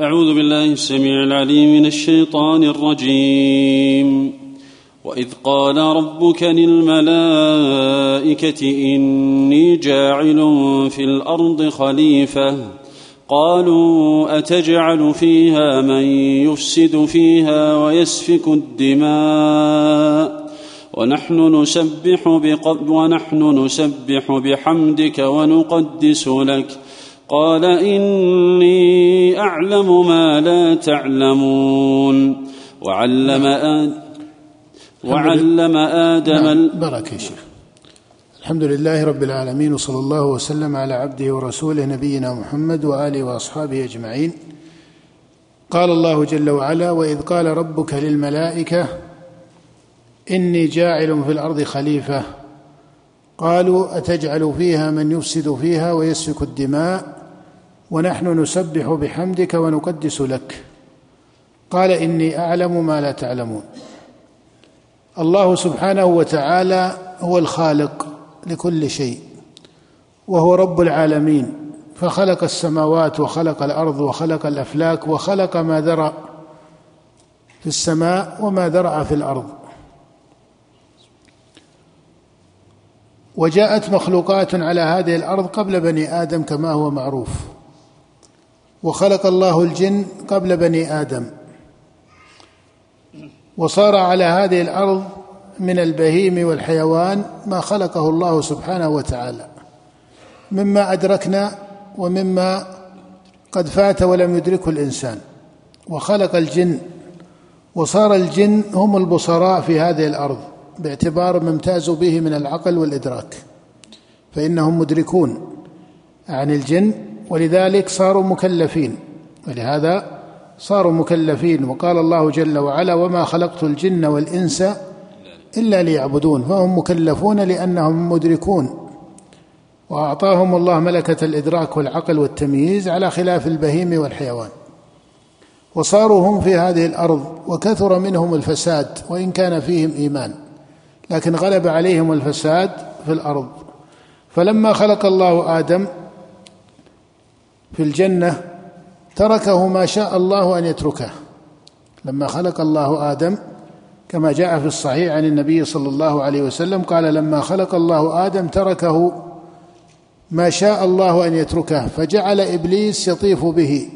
أعوذ بالله السميع العليم من الشيطان الرجيم. وإذ قال ربك للملائكة إني جاعل في الأرض خليفة. قالوا أتجعل فيها من يفسد فيها ويسفك الدماء. ونحن نسبح. ونحن نسبح بحمدك ونقدس لك. قال إني أعلم ما لا تعلمون. وعلم آدم وعلم آدم نعم. بارك يا شيخ. الحمد لله رب العالمين وصلى الله وسلم على عبده ورسوله نبينا محمد وآله وأصحابه أجمعين. قال الله جل وعلا وإذ قال ربك للملائكة إني جاعل في الأرض خليفة قالوا أتجعل فيها من يفسد فيها ويسفك الدماء ونحن نسبح بحمدك ونقدس لك. قال إني أعلم ما لا تعلمون. الله سبحانه وتعالى هو الخالق لكل شيء وهو رب العالمين. فخلق السماوات وخلق الأرض وخلق الأفلاك وخلق ما ذرأ في السماء وما ذرأ في الأرض. وجاءت مخلوقات على هذه الأرض قبل بني آدم كما هو معروف. وخلق الله الجن قبل بني آدم. وصار على هذه الأرض من البهيم والحيوان ما خلقه الله سبحانه وتعالى. مما أدركنا ومما قد فات ولم يدركه الإنسان. وخلق الجن وصار الجن هم البصراء في هذه الأرض. باعتبار ما امتازوا به من العقل والإدراك فإنهم مدركون عن الجن ولذلك صاروا مكلفين ولهذا صاروا مكلفين وقال الله جل وعلا وما خلقت الجن والإنس إلا ليعبدون فهم مكلفون لأنهم مدركون وأعطاهم الله ملكة الإدراك والعقل والتمييز على خلاف البهيم والحيوان. وصاروا هم في هذه الأرض وكثر منهم الفساد وإن كان فيهم إيمان. لكن غلب عليهم الفساد في الأرض. فلما خلق الله آدم في الجنة تركه ما شاء الله أن يتركه. لما خلق الله آدم كما جاء في الصحيح عن النبي صلى الله عليه وسلم قال لما خلق الله آدم تركه ما شاء الله أن يتركه فجعل إبليس يطيف به.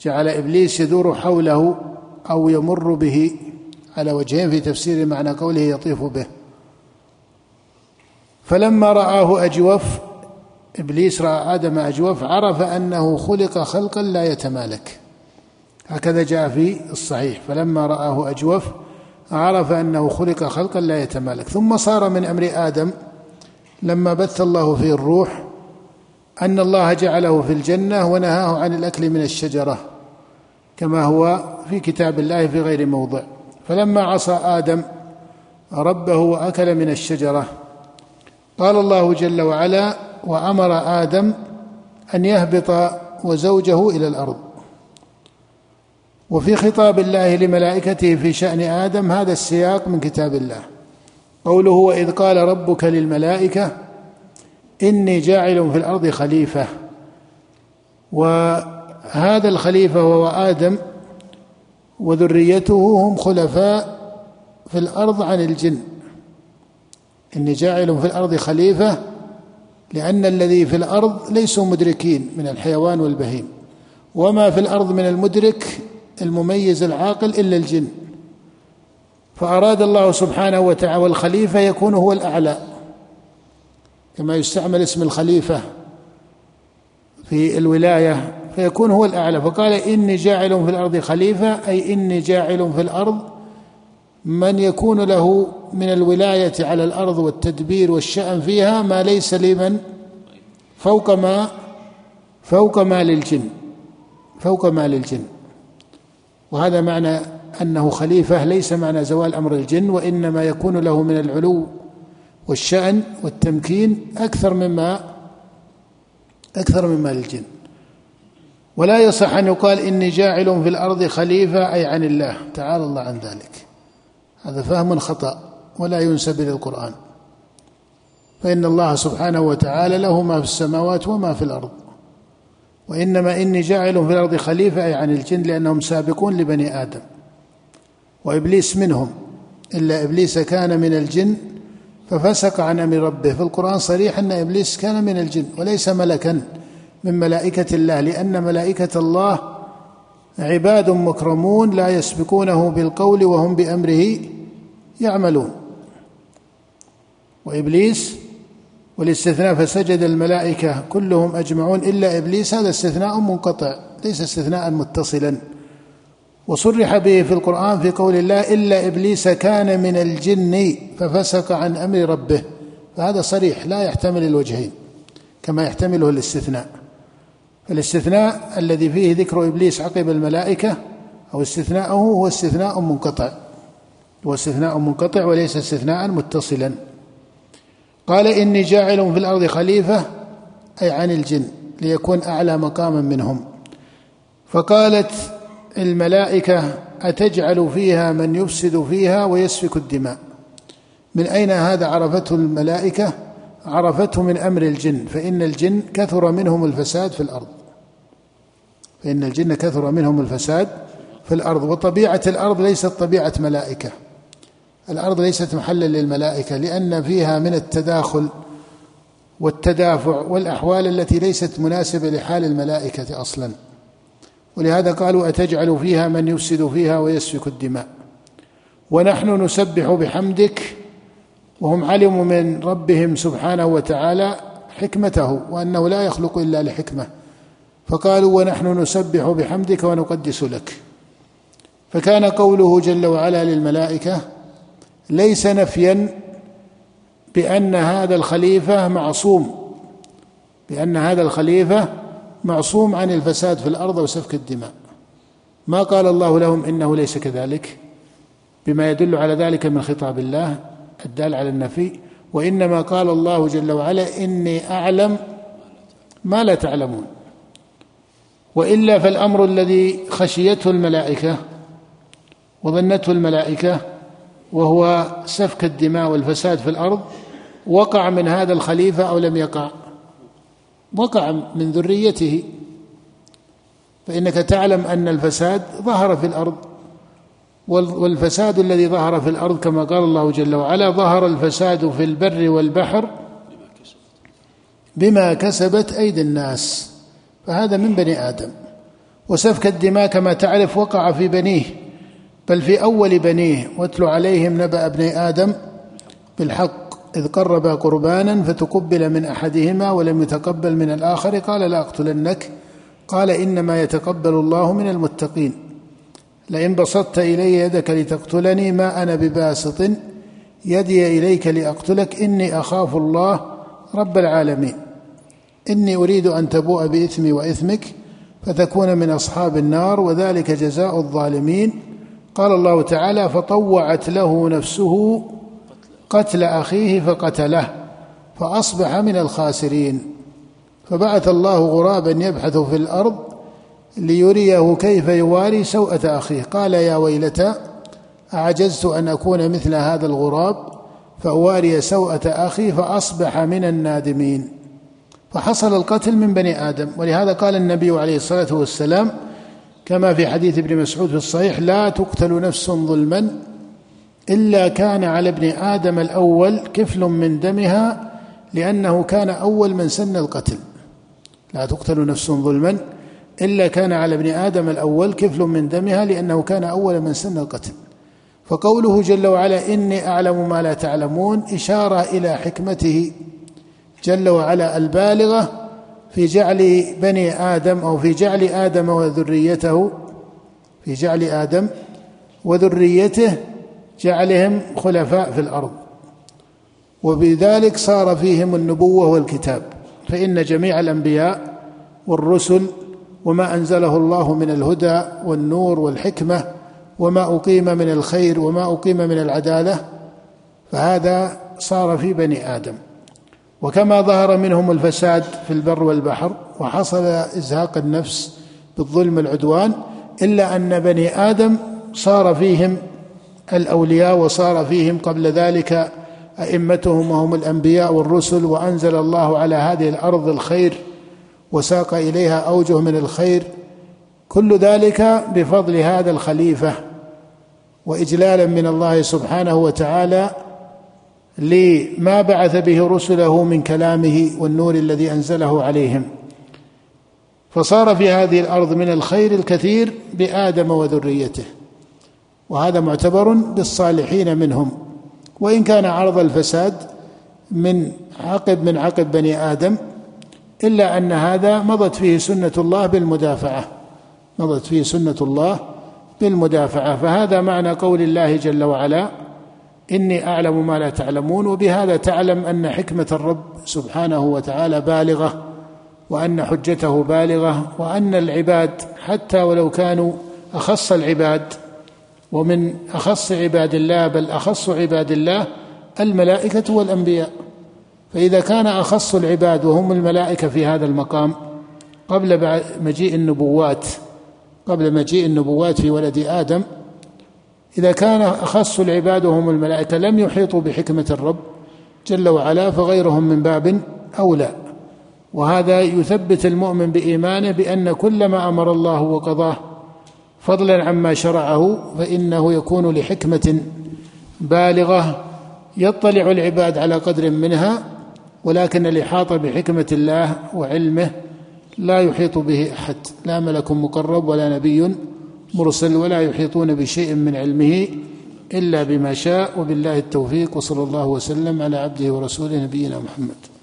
جعل إبليس يدور حوله أو يمر به على وجهين في تفسير معنى قوله يطيف به. فلما رآه أجوف إبليس رأى آدم أجوف عرف أنه خلق خلقا لا يتمالك. هكذا جاء في الصحيح. فلما رآه أجوف عرف أنه خلق خلقا لا يتمالك. ثم صار من أمر آدم لما بث الله فيه الروح أن الله جعله في الجنة ونهاه عن الأكل من الشجرة كما هو في كتاب الله في غير موضع. فلما عصى آدم ربه وأكل من الشجرة قال الله جل وعلا وأمر آدم أن يهبط وزوجه إلى الأرض. وفي خطاب الله لملائكته في شأن آدم هذا السياق من كتاب الله. قوله وإذ قال ربك للملائكة إني جاعل في الأرض خليفة. وهذا الخليفة وهو آدم وذريته هم خلفاء في الأرض عن الجن. إني جاعل في الأرض خليفة لأن الذي في الأرض ليسوا مدركين من الحيوان والبهيم. وما في الأرض من المدرك المميز العاقل إلا الجن. فأراد الله سبحانه وتعالى والخليفة يكون هو الأعلى. كما يستعمل اسم الخليفة في الولاية فيكون هو الأعلى. فقال إني جاعل في الأرض خليفة أي إني جاعل في الأرض من يكون له من الولاية على الأرض والتدبير والشأن فيها ما ليس لمن؟ فوق ما فوق ما للجن فوق ما للجن. وهذا معنى أنه خليفة ليس معنى زوال أمر الجن وإنما يكون له من العلو والشأن والتمكين أكثر مما أكثر مما للجن. ولا يصح أن يقال إني جاعل في الأرض خليفة أي عن الله. تعالى الله عن ذلك. هذا فهم خطأ ولا ينسب إلى القرآن. فإن الله سبحانه وتعالى له ما في السماوات وما في الأرض. وإنما إني جاعل في الأرض خليفة أي عن الجن لأنهم سابقون لبني آدم. وإبليس منهم. إلا إبليس كان من الجن ففسق عن أمر ربه. في القرآن صريح أن إبليس كان من الجن وليس ملكا. من ملائكة الله لأن ملائكة الله عباد مكرمون لا يسبقونه بالقول وهم بأمره يعملون. وإبليس والاستثناء فسجد الملائكة كلهم أجمعون إلا إبليس هذا استثناء منقطع ليس استثناء متصلا. وصرح به في القرآن في قول الله إلا إبليس كان من الجن ففسق عن أمر ربه. فهذا صريح لا يحتمل الوجهين كما يحتمله الاستثناء. فالاستثناء الذي فيه ذكر إبليس عقب الملائكة أو استثناءه هو استثناء منقطع. هو استثناء منقطع وليس استثناء متصلا. قال إني جاعل في الأرض خليفة أي عن الجن ليكون أعلى مقاما منهم. فقالت الملائكة أتجعل فيها من يفسد فيها ويسفك الدماء؟ من أين هذا؟ عرفته الملائكة عرفته من أمر الجن فإن الجن كثر منهم الفساد في الأرض. فإن الجن كثر منهم الفساد في الأرض وطبيعة الأرض ليست طبيعة ملائكة. الأرض ليست محلا للملائكة لأن فيها من التداخل والتدافع والأحوال التي ليست مناسبة لحال الملائكة أصلا. ولهذا قالوا أتجعل فيها من يفسد فيها ويسفك الدماء؟ ونحن نسبح بحمدك وهم علموا من ربهم سبحانه وتعالى حكمته وأنه لا يخلق إلا لحكمة. فقالوا ونحن نسبح بحمدك ونقدس لك. فكان قوله جل وعلا للملائكة ليس نفيا بأن هذا الخليفة معصوم بأن هذا الخليفة معصوم عن الفساد في الأرض وسفك الدماء. ما قال الله لهم إنه ليس كذلك؟ بما يدل على ذلك من خطاب الله الدال على النفي. وإنما قال الله جل وعلا إني أعلم ما لا تعلمون. وإلا فالأمر الذي خشيته الملائكة وظنته الملائكة وهو سفك الدماء والفساد في الأرض وقع من هذا الخليفة أو لم يقع. وقع من ذريته. فإنك تعلم أن الفساد ظهر في الأرض. والفساد الذي ظهر في الأرض كما قال الله جل وعلا ظهر الفساد في البر والبحر بما كسبت أيدي الناس. فهذا من بني آدم. وسفك الدماء كما تعرف وقع في بنيه بل في أول بنيه واتل عليهم نبأ ابني آدم بالحق إذ قربا قربانا فتقبل من أحدهما ولم يتقبل من الآخر قال لاقتلنك قال إنما يتقبل الله من المتقين. لئن بسطت إلي يدك لتقتلني ما أنا بباسط يدي إليك لأقتلك إني أخاف الله رب العالمين. إني أريد أن تبوء بإثمي وإثمك فتكون من أصحاب النار وذلك جزاء الظالمين. قال الله تعالى فطوعت له نفسه قتل أخيه فقتله فأصبح من الخاسرين. فبعث الله غرابا يبحث في الأرض ليريه كيف يواري سوءة أخيه. قال يا ويلتى أعجزت أن أكون مثل هذا الغراب فأواري سوءة أخي فأصبح من النادمين. فحصل القتل من بني آدم. ولهذا قال النبي عليه الصلاة والسلام كما في حديث ابن مسعود في الصحيح لا تقتل نفس ظلما إلا كان على ابن آدم الأول كفل من دمها لأنه كان أول من سن القتل. لا تقتل نفس ظلما إلا كان على ابن آدم الأول كفل من دمها لأنه كان أول من سن القتل. فقوله جل وعلا إني أعلم ما لا تعلمون إشارة إلى حكمته. جل وعلا البالغة في جعل بني آدم أو في جعل آدم وذريته في جعل آدم وذريته جعلهم خلفاء في الأرض. وبذلك صار فيهم النبوة والكتاب. فإن جميع الأنبياء والرسل وما أنزله الله من الهدى والنور والحكمة وما أقيم من الخير وما أقيم من العدالة فهذا صار في بني آدم. وكما ظهر منهم الفساد في البر والبحر وحصل إزهاق النفس بالظلم والعدوان إلا أن بني آدم صار فيهم الأولياء وصار فيهم قبل ذلك أئمتهم وهم الأنبياء والرسل وأنزل الله على هذه الأرض الخير وساق إليها أوجه من الخير. كل ذلك بفضل هذا الخليفة وإجلالا من الله سبحانه وتعالى لما بعث به رسله من كلامه والنور الذي أنزله عليهم. فصار في هذه الأرض من الخير الكثير بآدم وذريته. وهذا معتبر بالصالحين منهم. وإن كان عرض الفساد من عقب من عقب بني آدم إلا أن هذا مضت فيه سنة الله بالمدافعة. مضت فيه سنة الله بالمدافعة. فهذا معنى قول الله جل وعلا إني أعلم ما لا تعلمون وبهذا تعلم أن حكمة الرب سبحانه وتعالى بالغة وأن حجته بالغة وأن العباد حتى ولو كانوا أخص العباد ومن أخص عباد الله بل أخص عباد الله الملائكة والأنبياء. فإذا كان أخص العباد وهم الملائكة في هذا المقام قبل مجيء النبوات قبل مجيء النبوات في ولد آدم إذا كان أخص العباد وهم الملائكة لم يحيطوا بحكمة الرب جل وعلا فغيرهم من باب أولى. وهذا يثبت المؤمن بإيمانه بأن كل ما أمر الله وقضاه فضلا عما شرعه فإنه يكون لحكمة بالغة يطلع العباد على قدر منها ولكن الاحاطه بحكمة الله وعلمه لا يحيط به أحد لا ملك مقرب ولا نبي مرسل ولا يحيطون بشيء من علمه إلا بما شاء. وبالله التوفيق وصلى الله وسلم على عبده ورسوله نبينا محمد.